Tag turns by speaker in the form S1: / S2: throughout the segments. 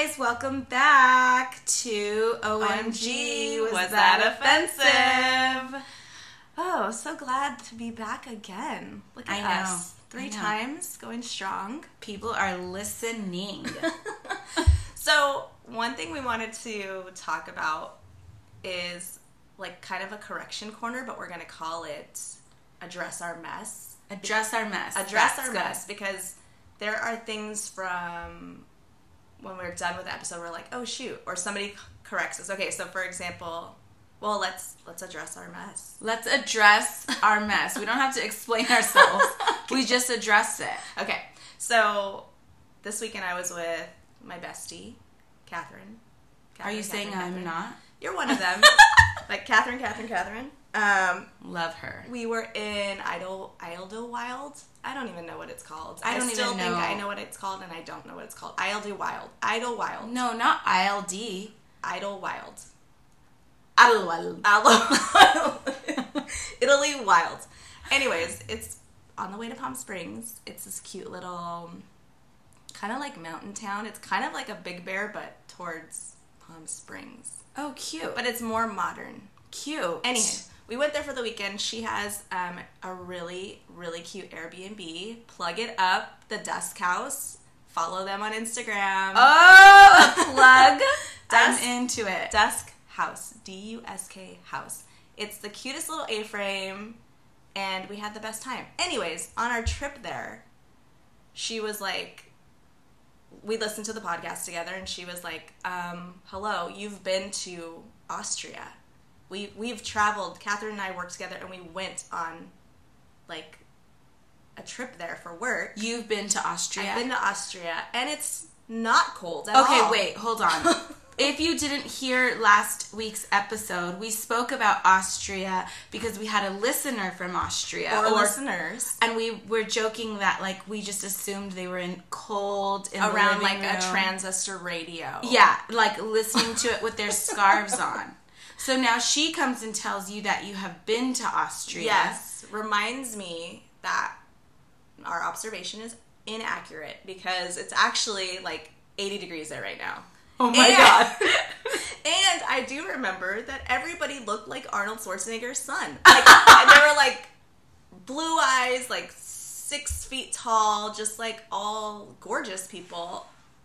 S1: guys, welcome back to OMG. Was, was that, that offensive? Oh, so glad to be back again. Look at I us. Know. Three times going strong. People are listening.
S2: so, one thing we wanted to talk about is like kind of a correction corner, but we're going to call it Address Our Mess.
S1: Address Our Mess.
S2: Address That's Our good. Mess because there are things from when we're done with the episode, we're like, oh shoot, or somebody corrects us. Okay, so for example, well, let's let's address our mess.
S1: Let's address our mess. We don't have to explain ourselves. okay. We just address it.
S2: Okay. So this weekend I was with my bestie, Catherine.
S1: Catherine Are you Catherine, saying Catherine. I'm not?
S2: You're one of them. like Catherine, Catherine, Catherine. Um,
S1: Love her.
S2: We were in Idle Idyllwild. I don't even know what it's called. I, don't I still think I know what it's called, and I don't know what it's called. Idyllwild. Idyllwild.
S1: No, not ILD.
S2: Idyllwild.
S1: Idyllwild.
S2: Idyllwild. Italy Wild. Anyways, it's on the way to Palm Springs. It's this cute little, kind of like mountain town. It's kind of like a Big Bear, but towards Palm Springs.
S1: Oh, cute.
S2: But it's more modern.
S1: Cute.
S2: Anyway, we went there for the weekend. She has um, a really, really cute Airbnb. Plug it up, the Dusk House. Follow them on Instagram.
S1: Oh, a plug. Dusk, I'm into it.
S2: Dusk House. D U S K House. It's the cutest little A frame, and we had the best time. Anyways, on our trip there, she was like, we listened to the podcast together, and she was like, um, hello, you've been to Austria we we've traveled. Catherine and I worked together, and we went on like a trip there for work.
S1: You've been to Austria.
S2: I've been to Austria, and it's not cold at
S1: okay,
S2: all.
S1: wait, hold on. if you didn't hear last week's episode, we spoke about Austria because we had a listener from Austria
S2: or, or listeners,
S1: and we were joking that like we just assumed they were in cold in
S2: around like
S1: room.
S2: a transistor radio.
S1: Yeah, like listening to it with their scarves on. So now she comes and tells you that you have been to Austria.
S2: Yes, reminds me that our observation is inaccurate because it's actually like 80 degrees there right now.
S1: Oh my and, god.
S2: and I do remember that everybody looked like Arnold Schwarzenegger's son. Like they were like blue eyes, like six feet tall, just like all gorgeous people.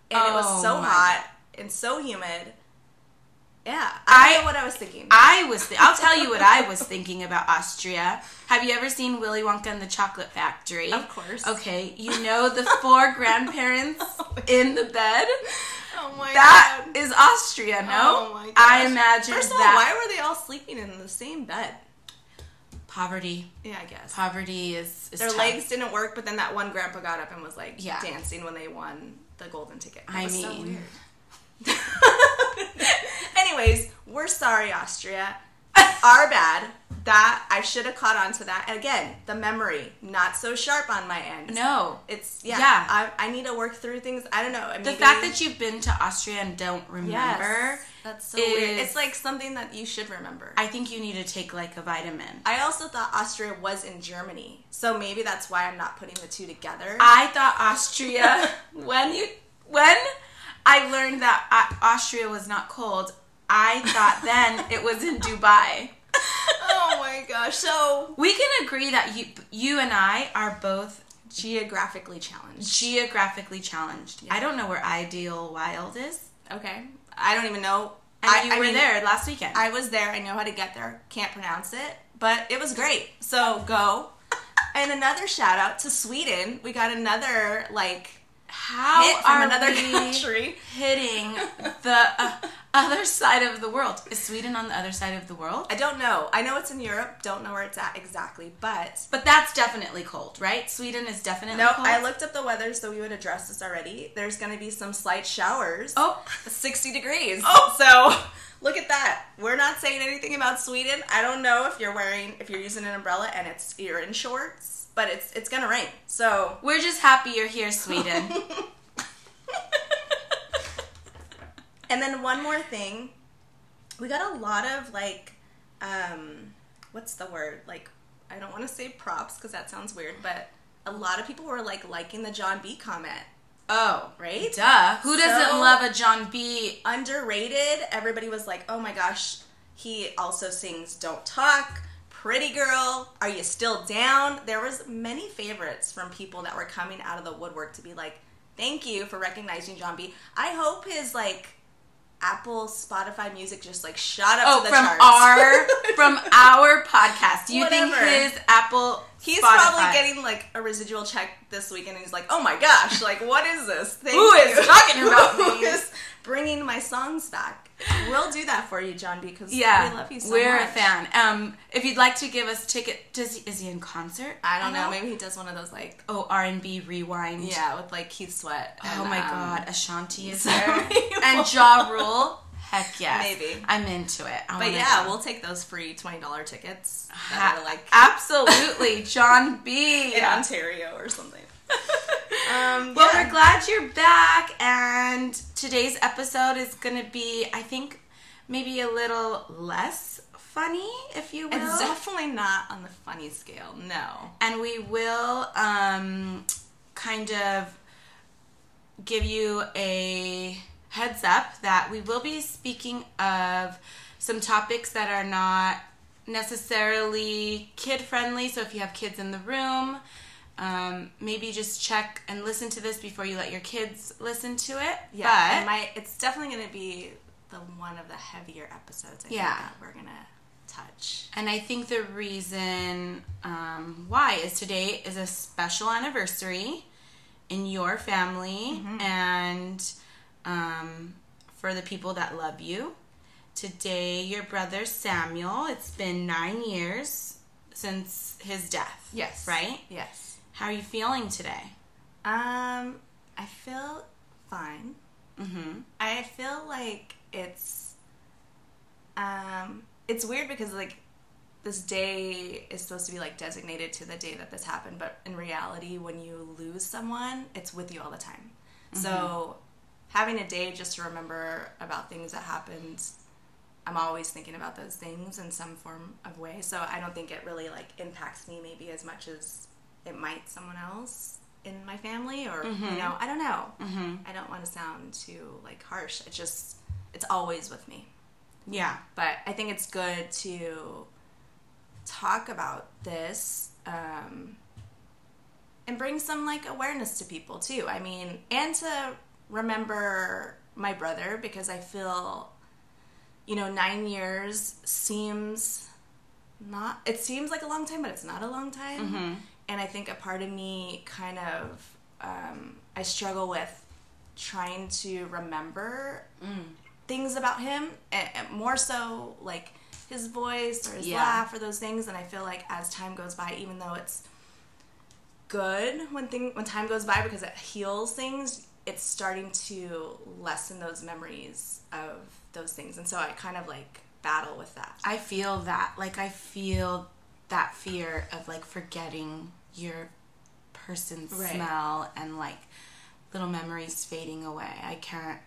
S2: And oh it was so oh hot God. and so humid yeah, I, I know what I was thinking.
S1: I was. Th- I'll tell you what I was thinking about Austria. Have you ever seen Willy Wonka and the Chocolate Factory?
S2: Of course.
S1: Okay, you know the four grandparents oh in the bed.
S2: Oh my
S1: that god. That is Austria, no?
S2: Oh my god.
S1: I imagine
S2: First of all,
S1: that.
S2: why were they all sleeping in the same bed?
S1: Poverty.
S2: Yeah, I guess.
S1: Poverty is, is
S2: Their
S1: tough.
S2: legs didn't work, but then that one grandpa got up and was like yeah. dancing when they won the golden ticket. That
S1: I mean, so
S2: Anyways, we're sorry, Austria. Our bad. That I should have caught on to that. And again, the memory not so sharp on my end.
S1: No,
S2: it's yeah. yeah. I, I need to work through things. I don't know.
S1: Maybe, the fact that you've been to Austria and don't remember. Yes,
S2: that's so is, weird. It's like something that you should remember.
S1: I think you need to take like a vitamin.
S2: I also thought Austria was in Germany, so maybe that's why I'm not putting the two together.
S1: I thought Austria when you when I learned that uh, Austria was not cold. I thought then it was in Dubai.
S2: oh my gosh. So
S1: we can agree that you you and I are both
S2: geographically challenged.
S1: Geographically challenged. Yeah. I don't know where Ideal Wild is.
S2: Okay. I don't even know.
S1: And
S2: I,
S1: you I were mean, there last weekend.
S2: I was there. I know how to get there. Can't pronounce it, but it was great. So go. and another shout out to Sweden. We got another like
S1: how
S2: hit from another country
S1: hitting the uh, other side of the world. Is Sweden on the other side of the world?
S2: I don't know. I know it's in Europe. Don't know where it's at exactly, but
S1: but that's definitely cold, right? Sweden is definitely
S2: no.
S1: Cold.
S2: I looked up the weather, so we would address this already. There's going to be some slight showers.
S1: Oh,
S2: 60 degrees. Oh, so look at that. We're not saying anything about Sweden. I don't know if you're wearing if you're using an umbrella and it's you're in shorts, but it's it's going to rain. So
S1: we're just happy you're here, Sweden.
S2: And then one more thing, we got a lot of like, um, what's the word? Like, I don't want to say props because that sounds weird, but a lot of people were like liking the Jon B comment. Oh, right?
S1: Duh. Who doesn't
S2: So-
S1: love a Jon B?
S2: Underrated. Everybody was like, oh my gosh, he also sings Don't Talk, Pretty Girl, Are You Still Down? There was many favorites from people that were coming out of the woodwork to be like, thank you for recognizing Jon B. I hope his like Apple, Spotify music just like shot up
S1: Oh,
S2: to the
S1: from
S2: charts.
S1: our from our podcast. Do you think his Apple?
S2: He's
S1: Spotify-
S2: probably getting like a residual check this weekend, and he's like, "Oh my gosh, like what is this? Thank
S1: Who is talking about
S2: Who
S1: me?"
S2: is bringing my songs back?" We'll do that for you, Jon, because
S1: Yeah,
S2: we love you so
S1: we're
S2: much.
S1: a fan. Um, if you'd like to give us ticket, does he, is he in concert?
S2: I don't
S1: at
S2: know.
S1: all?
S2: Maybe he does one of those like,
S1: Oh, R and B rewind.
S2: yeah, with like Keith Sweat.
S1: Oh my
S2: um,
S1: God, Ashanti is there, and Ja Rule. Heck yeah.
S2: Maybe.
S1: I'm into it. I
S2: But yeah,
S1: go.
S2: we'll take those free twenty dollar tickets
S1: Ha-
S2: that are like
S1: absolutely, Jon B.
S2: in Ontario or something. um,
S1: Well,
S2: yeah.
S1: we're glad you're back, and today's episode is going to be, I think, maybe a little less funny, if you will.
S2: It's definitely not on the funny scale. No.
S1: and we will um, kind of give you a heads up that we will be speaking of some topics that are not necessarily kid friendly. So if you have kids in the room, um, maybe just check and listen to this before you let your kids listen to it.
S2: Yeah,
S1: but
S2: my it's definitely going to be the one of the heavier episodes. I
S1: Yeah.
S2: think that we're going to touch.
S1: And I think the reason um, why is today is a special anniversary in your family and um, for the people that love you. Today, your brother Samuel, it's been nine years since his death.
S2: Yes.
S1: Right?
S2: Yes.
S1: How are you feeling today?
S2: Um, I feel fine.
S1: Mm-hmm.
S2: I feel like it's um it's weird because like this day is supposed to be like designated to the day that this happened, but in reality when you lose someone, it's with you all the time. So having a day just to remember about things that happened I'm always thinking about those things in some form of way. So I don't think it really like impacts me maybe as much as it might someone else in my family or you know, I don't know.
S1: Mm-hmm.
S2: I don't want to sound too like harsh. It just it's always with me.
S1: Yeah.
S2: But I think it's good to talk about this um, and bring some like awareness to people too. I mean, and to remember my brother because I feel, you know, nine years seems not. It seems like a long time, but it's not a long time.
S1: Mm-hmm.
S2: And I think a part of me kind of um, I struggle with trying to remember things about him, and, and more so like his voice or his
S1: Yeah.
S2: laugh or those things. And I feel like as time goes by, even though it's good when thing when time goes by because it heals things, it's starting to lessen those memories of those things. And so I kind of like battle with that.
S1: I feel that. Like I feel that fear of like forgetting your person's
S2: Right.
S1: smell and like little memories fading away. I can't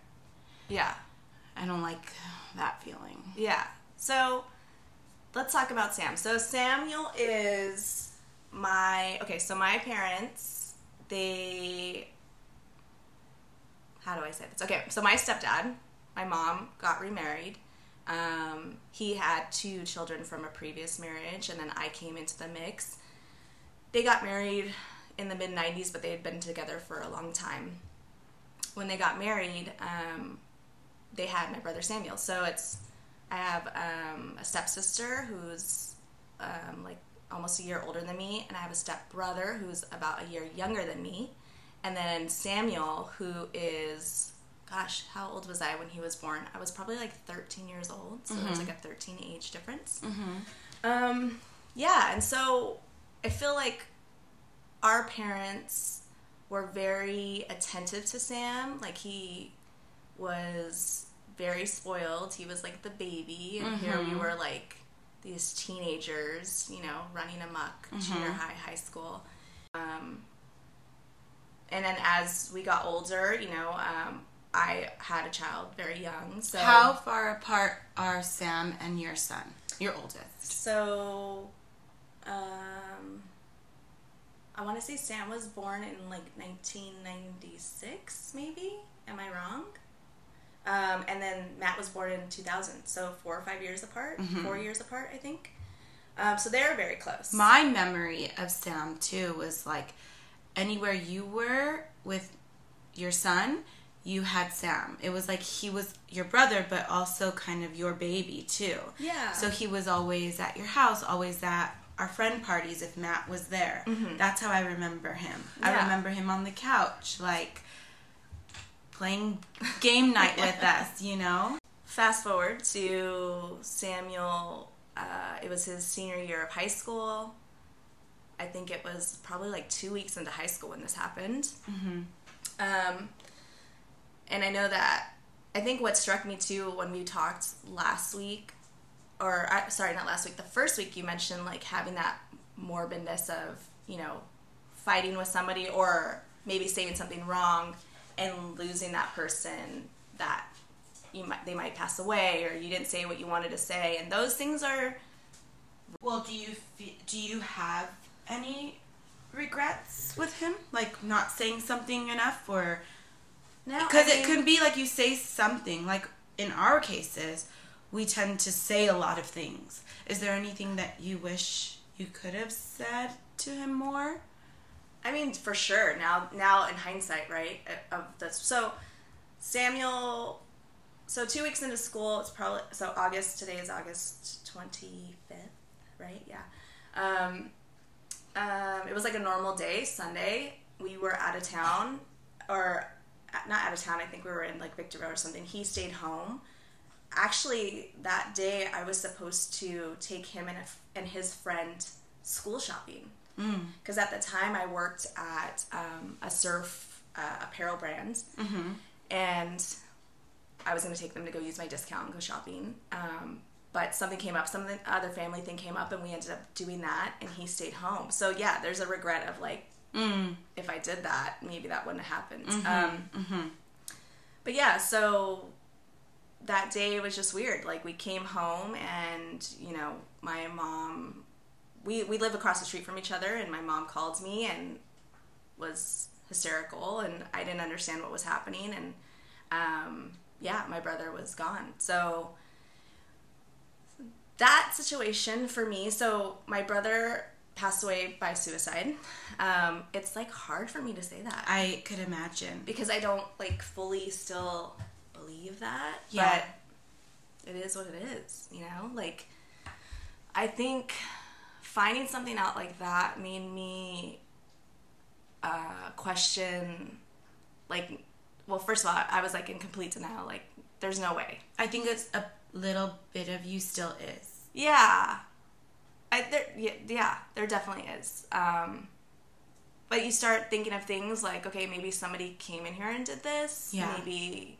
S2: Yeah.
S1: I don't like that feeling.
S2: Yeah. So let's talk about Sam. So Samuel is my okay, so my parents, they how do I say this? Okay, so my stepdad, my mom got remarried. Um, he had two children from a previous marriage, and then I came into the mix. They got married in the mid 90s, but they had been together for a long time. When they got married, um, they had my brother Samuel. So it's I have um, a stepsister who's um, like almost a year older than me, and I have a stepbrother who's about a year younger than me, and then Samuel who is gosh, how old was I when he was born? I was probably like 13 years old, so there's like a 13 age difference. Um, yeah, and so I feel like our parents were very attentive to Sam. Like he was very spoiled. He was like the baby, and here we were like these teenagers, you know, running amok, junior high, high school. Um, and then as we got older, you know, um, I had a child very young. So
S1: How far apart are Sam and your son? Your oldest.
S2: So, um, I want to say Sam was born in like 1996, maybe. Am I wrong? Um, and then Matt was born in 2000, so four or five years apart, mm-hmm. four years apart, I think. Um, so they're very close.
S1: My memory of Sam too was like anywhere you were with your son, you had Sam. It was like he was your brother, but also kind of your baby too.
S2: Yeah.
S1: So he was always at your house, always at our friend parties if Matt was there. Mm-hmm. That's how I remember him. Yeah. I remember him on the couch, like playing game night with us, you know?
S2: Fast forward to Samuel, uh, it was his senior year of high school. I think it was probably like two weeks into high school when this happened. Mm-hmm. Um, and I know that, I think what struck me too when we talked last week, or sorry, not last week, the first week you mentioned like having that morbidness of, you know, fighting with somebody or maybe saying something wrong and losing that person that you might they might pass away or you didn't say what you wanted to say and those things are
S1: well do you do you have any regrets with him like not saying something enough or no, because it could be like you say something like in our cases we tend to say a lot of things is there anything that you wish you could have said to him more
S2: I mean, for sure. Now, now in hindsight, right? Of this, so Samuel. So two weeks into school, it's probably so August. Today is August twenty fifth, right? Yeah. Um, um, it was like a normal day, Sunday. We were out of town, or not out of town. I think we were in like Victorville or something. He stayed home. Actually, that day I was supposed to take him and, a, and his friend school shopping because mm. at the time I worked at um, a surf uh, apparel brand, mm-hmm. and I was going to take them to go use my discount and go shopping. Um, but something came up, some other family thing came up, and we ended up doing that, and he stayed home. So yeah, there's a regret of like, mm. if I did that, maybe that wouldn't have happened. Mm-hmm. Um, mm-hmm. But yeah, so that day was just weird. Like we came home, and you know, my mom we we live across the street from each other, and my mom called me and was hysterical, and I didn't understand what was happening, and um, yeah, my brother was gone. So that situation for me. So my brother passed away by suicide. Um, it's like hard for me to say that.
S1: I could imagine
S2: because I don't like fully still believe that. Yeah. But it is what it is, you know? Like I think finding something out like that made me uh, question, like, well, first of all, I was like in complete denial. Like, there's no way.
S1: I think it's a little bit of you still is.
S2: Yeah. I, there, yeah, yeah, there definitely is. Um, but you start thinking of things like, okay, maybe somebody came in here and did this. Yeah. Maybe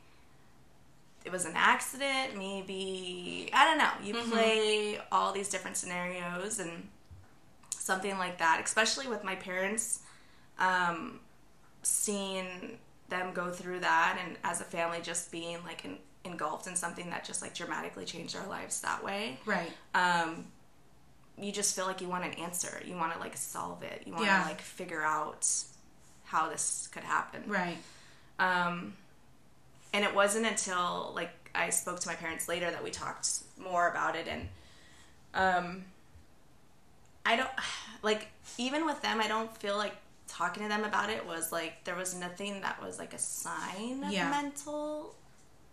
S2: it was an accident. Maybe I don't know. You mm-hmm. play all these different scenarios, and something like that, especially with my parents, um, seeing them go through that and as a family just being like in, engulfed in something that just like dramatically changed our lives that way.
S1: Right.
S2: Um, you just feel like you want an answer. You want to like solve it. You want to yeah. like figure out how this could happen.
S1: Right.
S2: Um, and it wasn't until like I spoke to my parents later that we talked more about it and um I don't like even with them. I don't feel like talking to them about it was like there was nothing that was like a sign of yeah. mental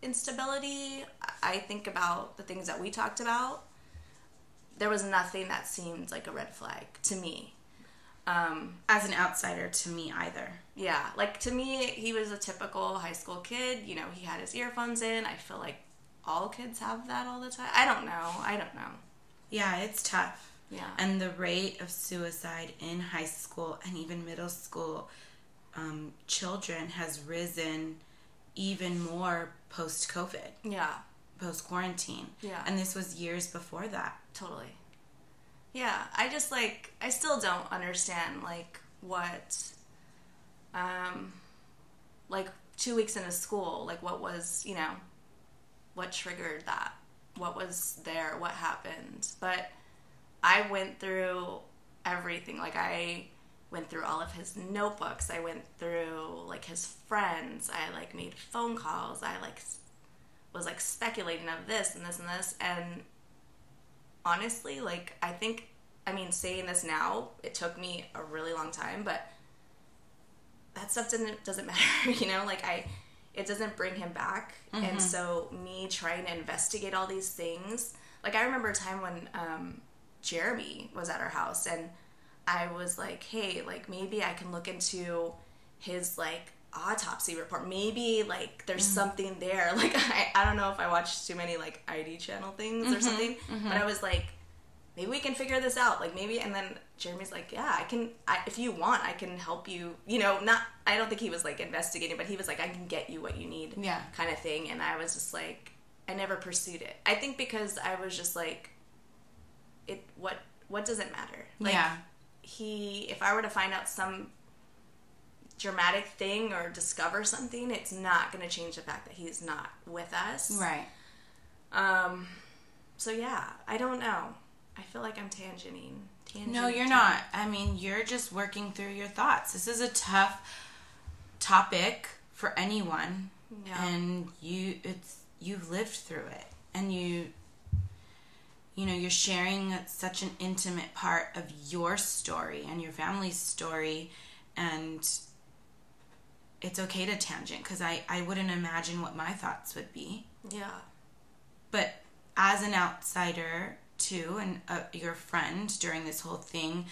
S2: instability. I think about the things that we talked about. There was nothing that seemed like a red flag to me.
S1: Um, As an outsider, to me either.
S2: Yeah, like to me, he was a typical high school kid. You know, he had his earphones in. I feel like all kids have that all the time. I don't know. I don't know.
S1: Yeah, it's tough.
S2: Yeah.
S1: And the rate of suicide in high school and even middle school um, children has risen even more post COVID.
S2: Yeah.
S1: Post quarantine.
S2: Yeah.
S1: And this was years before that.
S2: Totally. Yeah. I just like, I still don't understand like what, um, like two weeks into school, like what was, you know, what triggered that? What was there? What happened? But I went through everything. Like I went through all of his notebooks. I went through like his friends. I like made phone calls. I like was like speculating of this and this and this and honestly, like I think I mean saying this now, it took me a really long time, but that stuff doesn't doesn't matter, you know? Like I it doesn't bring him back. Mm-hmm. And so me trying to investigate all these things, like I remember a time when um, Jeremy was at our house and I was like, "Hey, like maybe I can look into his like autopsy report. Maybe like there's mm-hmm. something there. Like I, I don't know if I watched too many like ID channel things mm-hmm. or something, mm-hmm. but I was like, maybe we can figure this out. Like maybe, and then Jeremy's like, yeah, I can. I, if you want, I can help you. You know, not. I don't think he was like investigating, but he was like, I can get you what you need.
S1: Yeah.
S2: Kind of thing. And I was just like, I never pursued it. I think because I was just like, it. What What does it matter? Like,
S1: yeah.
S2: He, if I were to find out some dramatic thing or discover something, it's not going to change the fact that he's not with us.
S1: Right.
S2: Um. So yeah, I don't know. I feel like I'm tangenting.
S1: Tangent, no, you're not. I mean, you're just working through your thoughts. This is a tough topic for anyone, yeah. and you it's you've lived through it, and you you know you're sharing such an intimate part of your story and your family's story, and it's okay to tangent because I I wouldn't imagine what my thoughts would be.
S2: Yeah.
S1: But as an outsider too and uh, your friend during this whole thing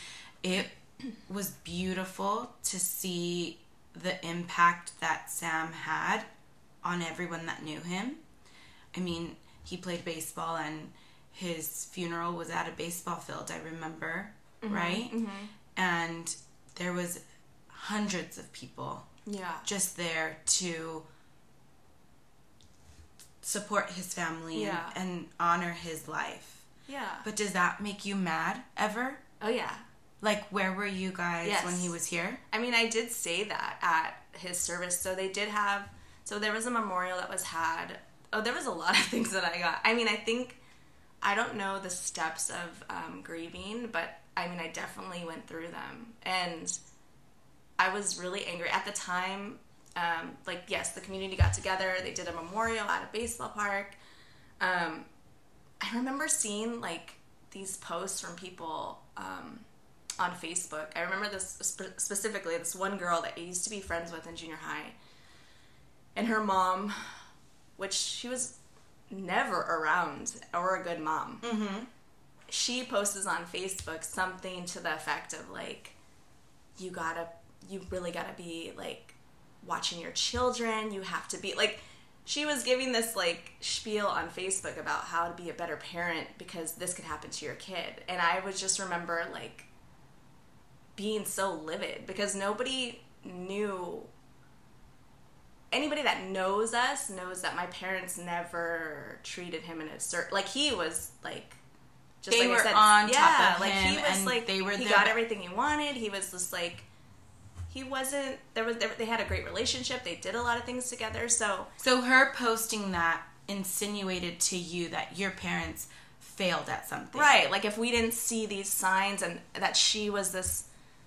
S1: it was beautiful to see the impact that Sam had on everyone that knew him. I mean, he played baseball and his funeral was at a baseball field, I remember, mm-hmm, right? Mm-hmm. And there was hundreds of people
S2: yeah
S1: just there to support his family yeah. and, and honor his life
S2: yeah.
S1: But does that make you mad ever?
S2: Oh yeah.
S1: Like where were you guys yes. when he was here?
S2: I mean, I did say that at his service. So they did have so there was a memorial that was had. Oh, there was a lot of things that I got. I mean, I think I don't know the steps of um, grieving, but I mean, I definitely went through them, and I was really angry at the time. Um, like, yes, the community got together. They did a memorial at a baseball park. Um, I remember seeing like these posts from people um, on Facebook. I remember this sp- specifically. This one girl that I used to be friends with in junior high, and her mom, which she was never around or a good mom.
S1: Mm-hmm.
S2: She posts on Facebook something to the effect of like, "You gotta, you really gotta be like watching your children. You have to be like." she was giving this like spiel on Facebook about how to be a better parent because this could happen to your kid. And I would just remember like being so livid because nobody knew anybody that knows us knows that my parents never treated him in a certain like he was like
S1: just they like were I said, on yeah, top of
S2: like
S1: him
S2: he was like they were he got everything he wanted. He was just like he wasn't there was they had a great relationship. They did a lot of things together. So
S1: so her posting that insinuated to you that your parents failed at something.
S2: Right. Like if we didn't see these signs and that she was this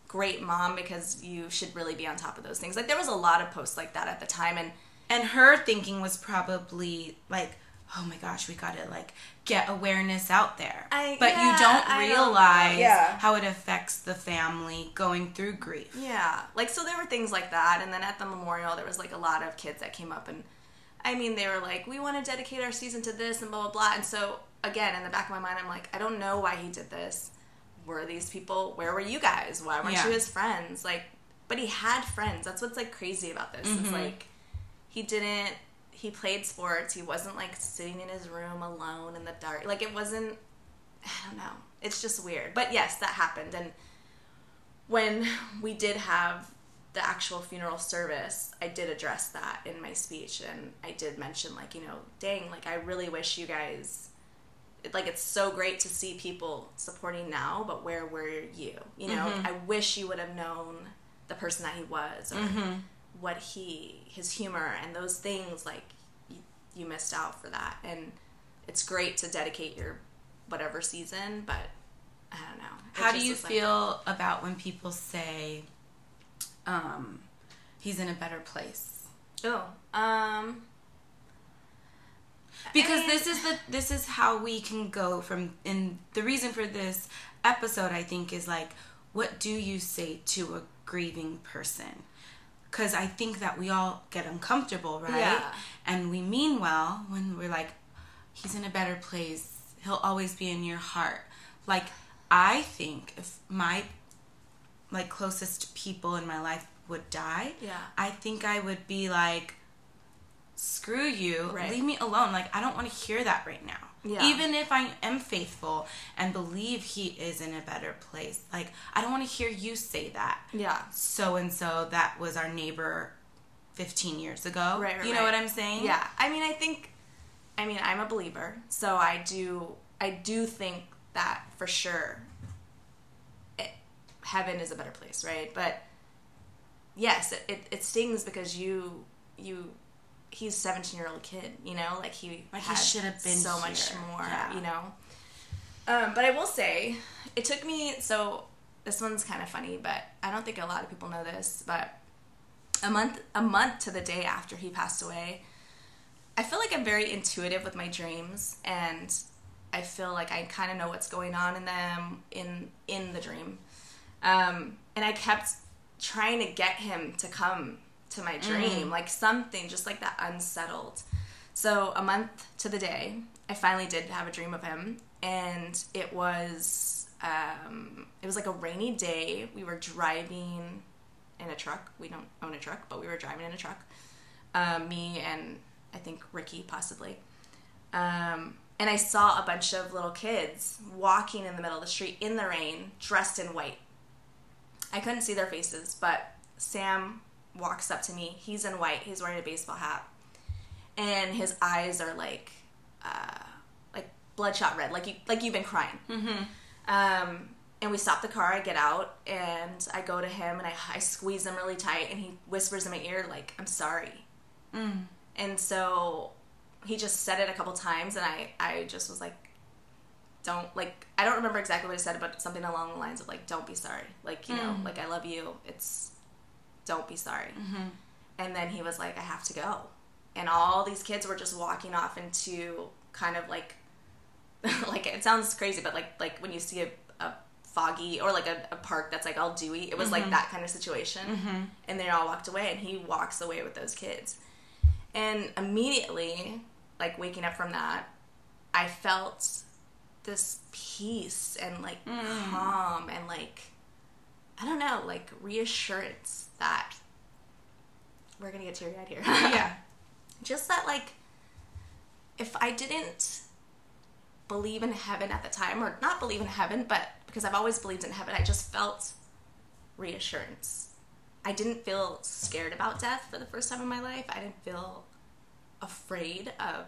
S2: great mom because you should really be on top of those things like there was a lot of posts like that at the time and
S1: and her thinking was probably like oh my gosh, we gotta like get awareness out there.
S2: I,
S1: but
S2: yeah,
S1: you don't realize don't yeah. how it affects the family going through grief.
S2: Yeah. Like, so there were things like that. And then at the memorial, there was like a lot of kids that came up and, I mean, they were like, we want to dedicate our season to this and blah, blah, blah. And so, again, in the back of my mind, I'm like, I don't know why he did this. Were these people, where were you guys? Why weren't yeah. you his friends? Like, but he had friends. That's what's like crazy about this. Mm-hmm. It's like, he didn't he played sports. He wasn't like sitting in his room alone in the dark. Like it wasn't I don't know. It's just weird. But yes, that happened and when we did have the actual funeral service, I did address that in my speech and I did mention like, you know, dang, like I really wish you guys like it's so great to see people supporting now, but where were you? You know, mm-hmm. I wish you would have known the person that he was or mm-hmm what he his humor and those things like you, you missed out for that and it's great to dedicate your whatever season but I don't know.
S1: It How do you feel like... about when people say, um, he's in a better place?
S2: Oh, um,
S1: because I mean, this is the this is how we can go from and the reason for this episode I think is like what do you say to a grieving person? Because I think that we all get uncomfortable right? Yeah. and we mean well when we're like he's in a better place. He'll always be in your heart. Like I think if my like closest people in my life would die
S2: yeah.
S1: I think I would be like screw you, right. leave me alone. Like, I don't want to hear that right now. Yeah. Even if I am faithful and believe he is in a better place, like, I don't want to hear you say that.
S2: Yeah.
S1: So and so, that was our neighbor 15 years ago.
S2: Right, right
S1: You know right. what I'm saying?
S2: Yeah. I mean, I think, I mean, I'm a believer, so I do, I do think that for sure it, heaven is a better place, right? But yes, it, it, it stings because you, you he's 17 year old kid you know like he
S1: like he should have been
S2: so
S1: here.
S2: much more yeah. you know um, but i will say it took me so this one's kind of funny but i don't think a lot of people know this but a month a month to the day after he passed away i feel like i'm very intuitive with my dreams and i feel like i kind of know what's going on in them in in the dream um, and i kept trying to get him to come to my dream, mm. like something just like that unsettled. So a month to the day, I finally did have a dream of him, and it was um, it was like a rainy day. We were driving in a truck. We don't own a truck, but we were driving in a truck. Um, me and I think Ricky possibly. Um, and I saw a bunch of little kids walking in the middle of the street in the rain, dressed in white. I couldn't see their faces, but Sam walks up to me. He's in white. He's wearing a baseball hat, and his eyes are like, uh, like bloodshot red, like you like you've been crying.
S1: Mm-hmm.
S2: Um, and we stop the car. I get out and I go to him and I, I squeeze him really tight, and he whispers in my ear like, "I'm sorry."
S1: Mm.
S2: And so he just said it a couple times, and I I just was like, don't like I don't remember exactly what he said, but something along the lines of like, "Don't be sorry." Like you mm. know, like I love you. It's don't be sorry.
S1: Mm-hmm.
S2: And then he was like, I have to go. And all these kids were just walking off into kind of like, like it sounds crazy, but like like when you see a, a foggy or like a, a, park that's like all dewy, it was mm-hmm. like that kind of situation.
S1: Mm-hmm.
S2: And they all walked away, and he walks away with those kids. And immediately, like waking up from that, I felt this peace and like mm. calm and like know, like reassurance that we're gonna get teary eyed here.
S1: yeah.
S2: Just that, like, if I didn't believe in heaven at the time, or not believe in heaven, but because I've always believed in heaven, I just felt reassurance. I didn't feel scared about death for the first time in my life. I didn't feel afraid of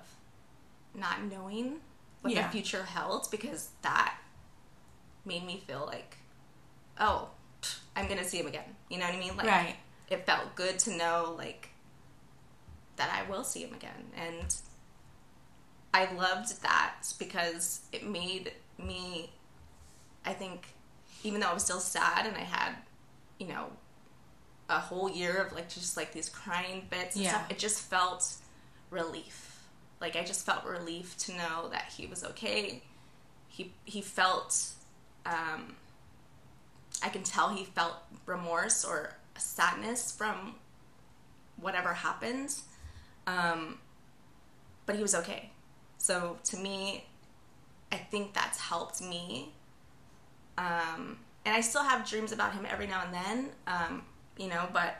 S2: not knowing what yeah. the future held because that made me feel like, oh, I'm gonna see him again. You know what I mean? Like,
S1: right.
S2: It felt good to know like that I will see him again, and I loved that because it made me. I think, even though I was still sad and I had, you know, a whole year of like just like these crying bits and yeah. stuff, it just felt relief. Like I just felt relief to know that he was okay. He he felt um, I can tell he felt remorse or sadness from whatever happened. Um, but he was okay. So to me, I think that's helped me. Um, and I still have dreams about him every now and then, um, you know, but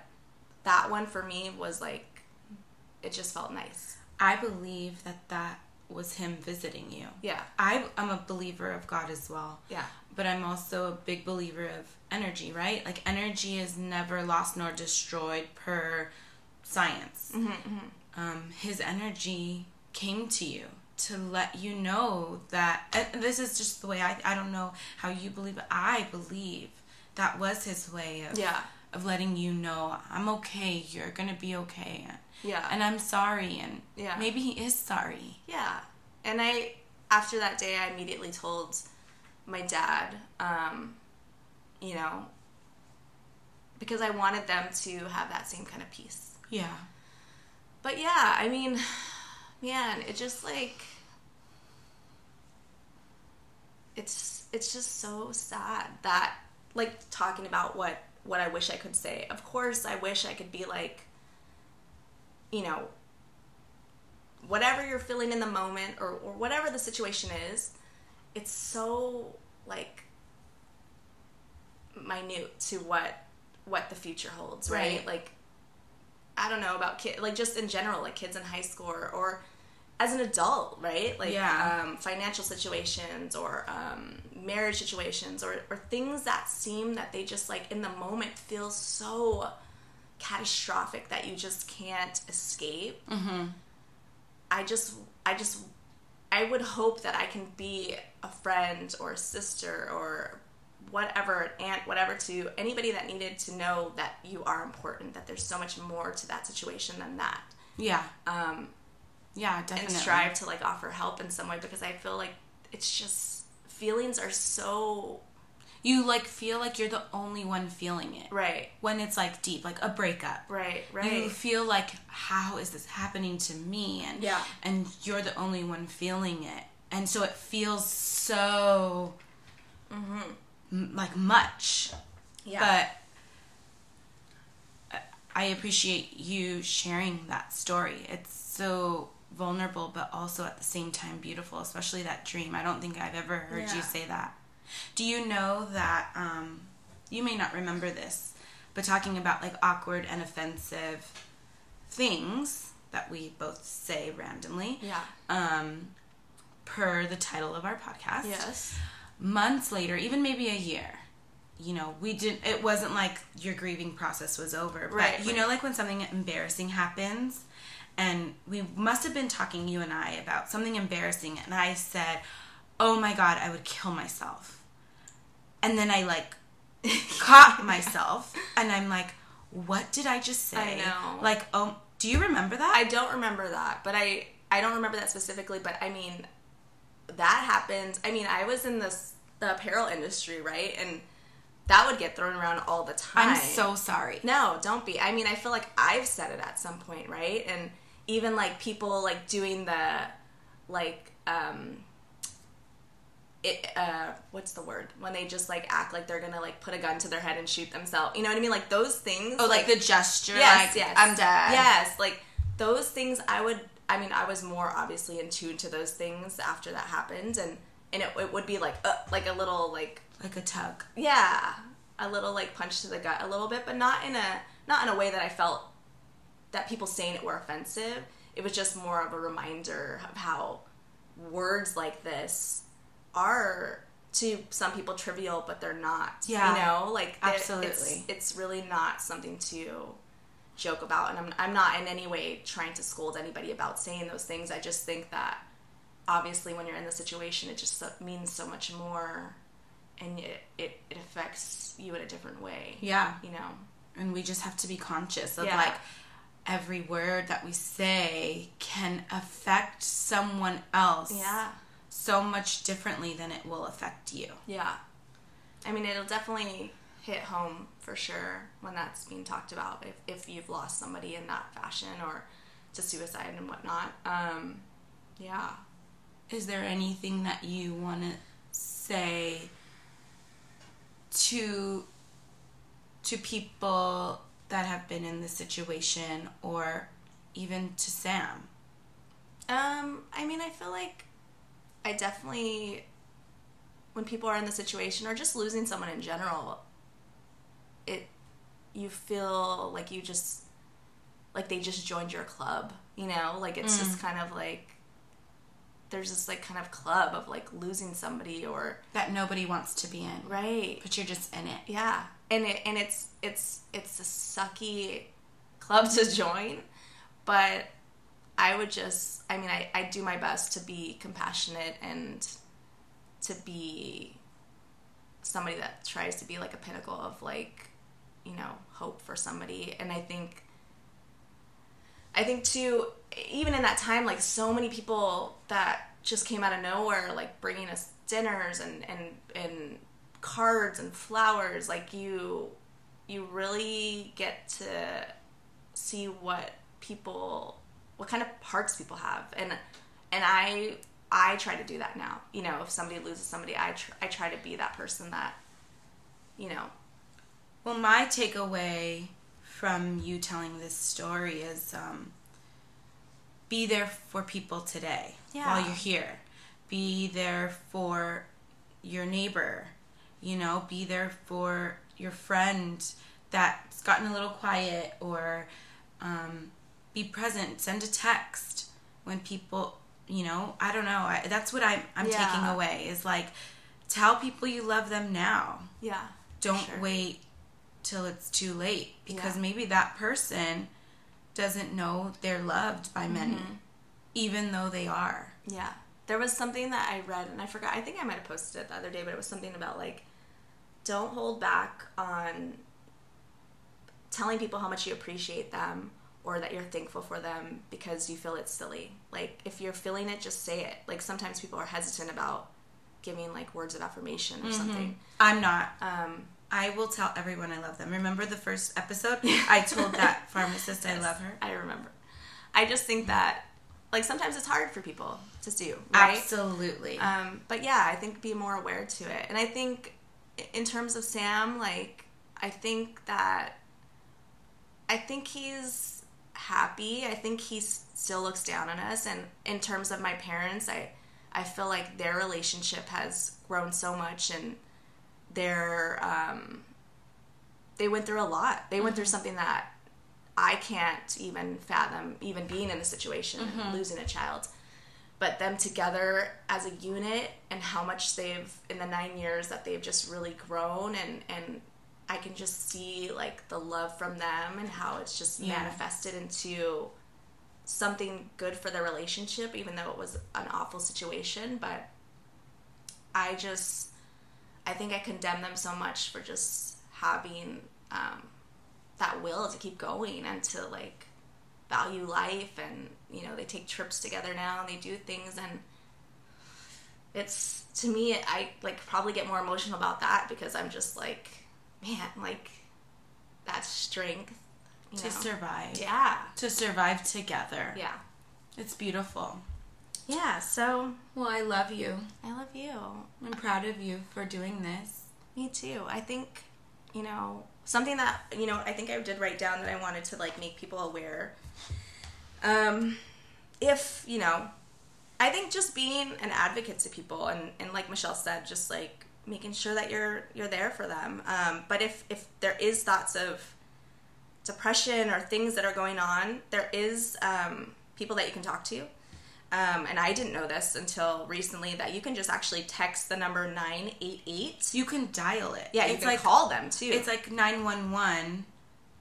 S2: that one for me was like, it just felt nice.
S1: I believe that that was him visiting you.
S2: Yeah.
S1: I, I'm a believer of God as well.
S2: Yeah.
S1: But I'm also a big believer of energy, right? Like energy is never lost nor destroyed per science.
S2: Mm-hmm, mm-hmm.
S1: Um, his energy came to you to let you know that this is just the way I, I don't know how you believe it. I believe that was his way of
S2: yeah.
S1: of letting you know I'm okay. You're gonna be okay.
S2: Yeah.
S1: And I'm sorry. And
S2: yeah.
S1: maybe he is sorry.
S2: Yeah. And I, after that day, I immediately told my dad. Um, you know, because I wanted them to have that same kind of peace.
S1: Yeah.
S2: But yeah, I mean, man, it just like it's it's just so sad that like talking about what what I wish I could say. Of course, I wish I could be like you know whatever you're feeling in the moment or, or whatever the situation is, it's so like minute to what what the future holds, right? right. Like I don't know about kids, like just in general, like kids in high school or, or as an adult, right? Like yeah. um, financial situations or um, marriage situations or, or things that seem that they just like in the moment feel so catastrophic that you just can't escape. Mm-hmm. I just, I just, I would hope that I can be a friend or a sister or whatever, aunt, whatever, to anybody that needed to know that you are important, that there's so much more to that situation than that.
S1: Yeah.
S2: Um,
S1: yeah, definitely.
S2: And strive to like offer help in some way because I feel like it's just feelings are so
S1: you like feel like you're the only one feeling it.
S2: Right.
S1: When it's like deep, like a breakup.
S2: Right, right.
S1: You feel like how is this happening to me and
S2: yeah.
S1: and you're the only one feeling it. And so it feels so mm-hmm like much. Yeah. But I appreciate you sharing that story. It's so vulnerable, but also at the same time beautiful, especially that dream. I don't think I've ever heard yeah. you say that. Do you know that um, you may not remember this, but talking about like awkward and offensive things that we both say randomly.
S2: Yeah.
S1: Um, per the title of our podcast.
S2: Yes
S1: months later, even maybe a year, you know, we didn't, it wasn't like your grieving process was over. But, right, you right. know, like when something embarrassing happens, and we must have been talking, you and I, about something embarrassing, and I said, Oh my God, I would kill myself. And then I like caught myself, and I'm like, What did I just say?
S2: I know.
S1: Like, oh, do you remember that?
S2: I don't remember that, but I, I don't remember that specifically, but I mean, that happened. I mean, I was in this the apparel industry, right? And that would get thrown around all the time.
S1: I'm so sorry.
S2: No, don't be. I mean, I feel like I've said it at some point, right? And even like people like doing the like um it uh what's the word when they just like act like they're gonna like put a gun to their head and shoot themselves you know what i mean like those things
S1: oh like, like the gesture yes like, yes i'm dead
S2: yes like those things i would I mean, I was more obviously in tune to those things after that happened, and and it, it would be like uh, like a little like
S1: like a tug.
S2: Yeah, a little like punch to the gut a little bit, but not in a not in a way that I felt that people saying it were offensive. It was just more of a reminder of how words like this are to some people trivial, but they're not. Yeah, you know, like
S1: absolutely,
S2: it's, it's really not something to joke about and I'm, I'm not in any way trying to scold anybody about saying those things. I just think that obviously when you're in the situation it just means so much more and it, it, it affects you in a different way.
S1: Yeah.
S2: You know?
S1: And we just have to be conscious of yeah. like every word that we say can affect someone else
S2: yeah.
S1: so much differently than it will affect you.
S2: Yeah. I mean it'll definitely hit home for sure when that's being talked about if, if you've lost somebody in that fashion or to suicide and whatnot um, yeah
S1: is there anything that you want to say to to people that have been in this situation or even to Sam?
S2: Um, I mean, I feel like I definitely when people are in the situation or just losing someone in general, you feel like you just like they just joined your club, you know? Like it's mm. just kind of like there's this like kind of club of like losing somebody or
S1: that nobody wants to be in.
S2: Right.
S1: But you're just in it.
S2: Yeah. And it and it's it's it's a sucky club to join, but I would just I mean I, I do my best to be compassionate and to be somebody that tries to be like a pinnacle of like you know hope for somebody and i think i think too even in that time like so many people that just came out of nowhere like bringing us dinners and and and cards and flowers like you you really get to see what people what kind of hearts people have and and I I try to do that now. You know, if somebody loses somebody, I tr- I try to be that person that you know.
S1: Well, my takeaway from you telling this story is um, be there for people today yeah. while you're here. Be there for your neighbor. You know, be there for your friend that's gotten a little quiet or um, be present. Send a text when people, you know, I don't know. I, that's what I'm, I'm yeah. taking away is like tell people you love them now.
S2: Yeah.
S1: Don't sure. wait till it's too late because yeah. maybe that person doesn't know they're loved by many, mm-hmm. even though they are.
S2: Yeah. There was something that I read and I forgot. I think I might have posted it the other day, but it was something about like, don't hold back on telling people how much you appreciate them or that you're thankful for them because you feel it's silly. Like, if you're feeling it, just say it. Like, sometimes people are hesitant about giving like words of affirmation or mm-hmm. something.
S1: I'm not. Um, I will tell everyone I love them. Remember the first episode? I told that pharmacist I love her.
S2: I remember. I just think that like sometimes it's hard for people to do, right?
S1: Absolutely.
S2: Um, but yeah, I think be more aware to it. And I think in terms of Sam, like I think that I think he's happy. I think he still looks down on us and in terms of my parents, I I feel like their relationship has grown so much and they're um, they went through a lot. They went through mm-hmm. something that I can't even fathom, even being in a situation mm-hmm. losing a child. But them together as a unit and how much they've in the nine years that they've just really grown and and I can just see like the love from them and how it's just yeah. manifested into something good for the relationship, even though it was an awful situation. But I just I think I condemn them so much for just having um, that will to keep going and to like value life and you know they take trips together now and they do things and it's to me I like probably get more emotional about that because I'm just like man like that strength
S1: to know? survive.
S2: Yeah.
S1: To survive together.
S2: Yeah.
S1: It's beautiful
S2: yeah, so.
S1: Well, I love you.
S2: I love you.
S1: I'm proud of you for doing this.
S2: Me too. I think, you know, something that, you know, I think I did write down that I wanted to, like, make people aware. Um, if, you know, I think just being an advocate to people and, and like Michelle said, just like making sure that you're you're there for them. Um, but if if there is thoughts of depression or things that are going on, there is um, people that you can talk to. Um, and I didn't know this until recently that you can just actually text the number 988.
S1: You can dial it.
S2: Yeah, you it's can like, call them too.
S1: It's like 911,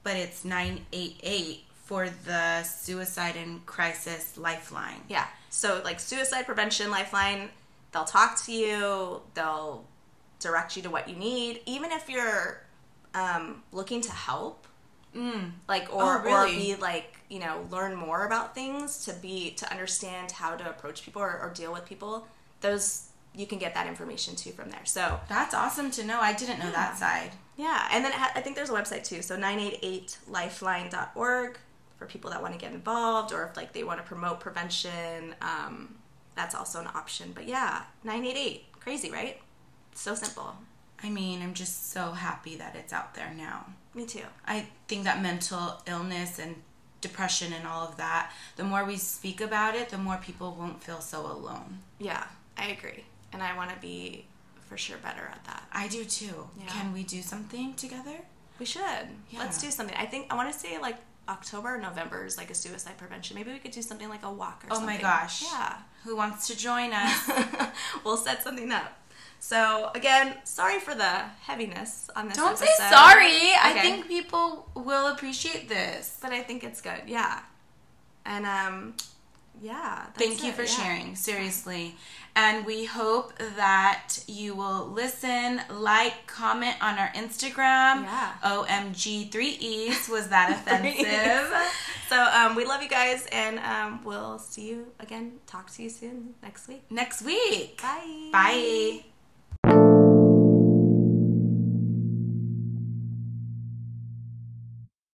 S1: but it's 988 for the suicide and crisis lifeline.
S2: Yeah. So, like suicide prevention lifeline, they'll talk to you, they'll direct you to what you need. Even if you're um, looking to help, Mm. Like or oh, really? or be like you know learn more about things to be to understand how to approach people or, or deal with people. Those you can get that information too from there. So
S1: that's awesome to know. I didn't know yeah. that side.
S2: Yeah, and then I think there's a website too. So 988lifeline.org for people that want to get involved or if like they want to promote prevention. Um, that's also an option. But yeah, 988. Crazy, right? So simple.
S1: I mean, I'm just so happy that it's out there now.
S2: Me too.
S1: I think that mental illness and depression and all of that, the more we speak about it, the more people won't feel so alone.
S2: Yeah, I agree. And I want to be for sure better at that.
S1: I do too. Yeah. Can we do something together?
S2: We should. Yeah. Let's do something. I think I want to say like October or November is like a suicide prevention. Maybe we could do something like a walk or oh something.
S1: Oh my gosh.
S2: Yeah.
S1: Who wants to join us?
S2: we'll set something up. So again, sorry for the heaviness on this.
S1: Don't
S2: episode.
S1: say sorry. Okay. I think people will appreciate this.
S2: But I think it's good. Yeah. And um, yeah.
S1: Thank you
S2: it,
S1: for
S2: yeah.
S1: sharing, seriously. And we hope that you will listen, like, comment on our Instagram.
S2: Yeah.
S1: OMG3Es. Was that offensive?
S2: so um, we love you guys, and um, we'll see you again. Talk to you soon next week.
S1: Next week.
S2: Bye.
S1: Bye.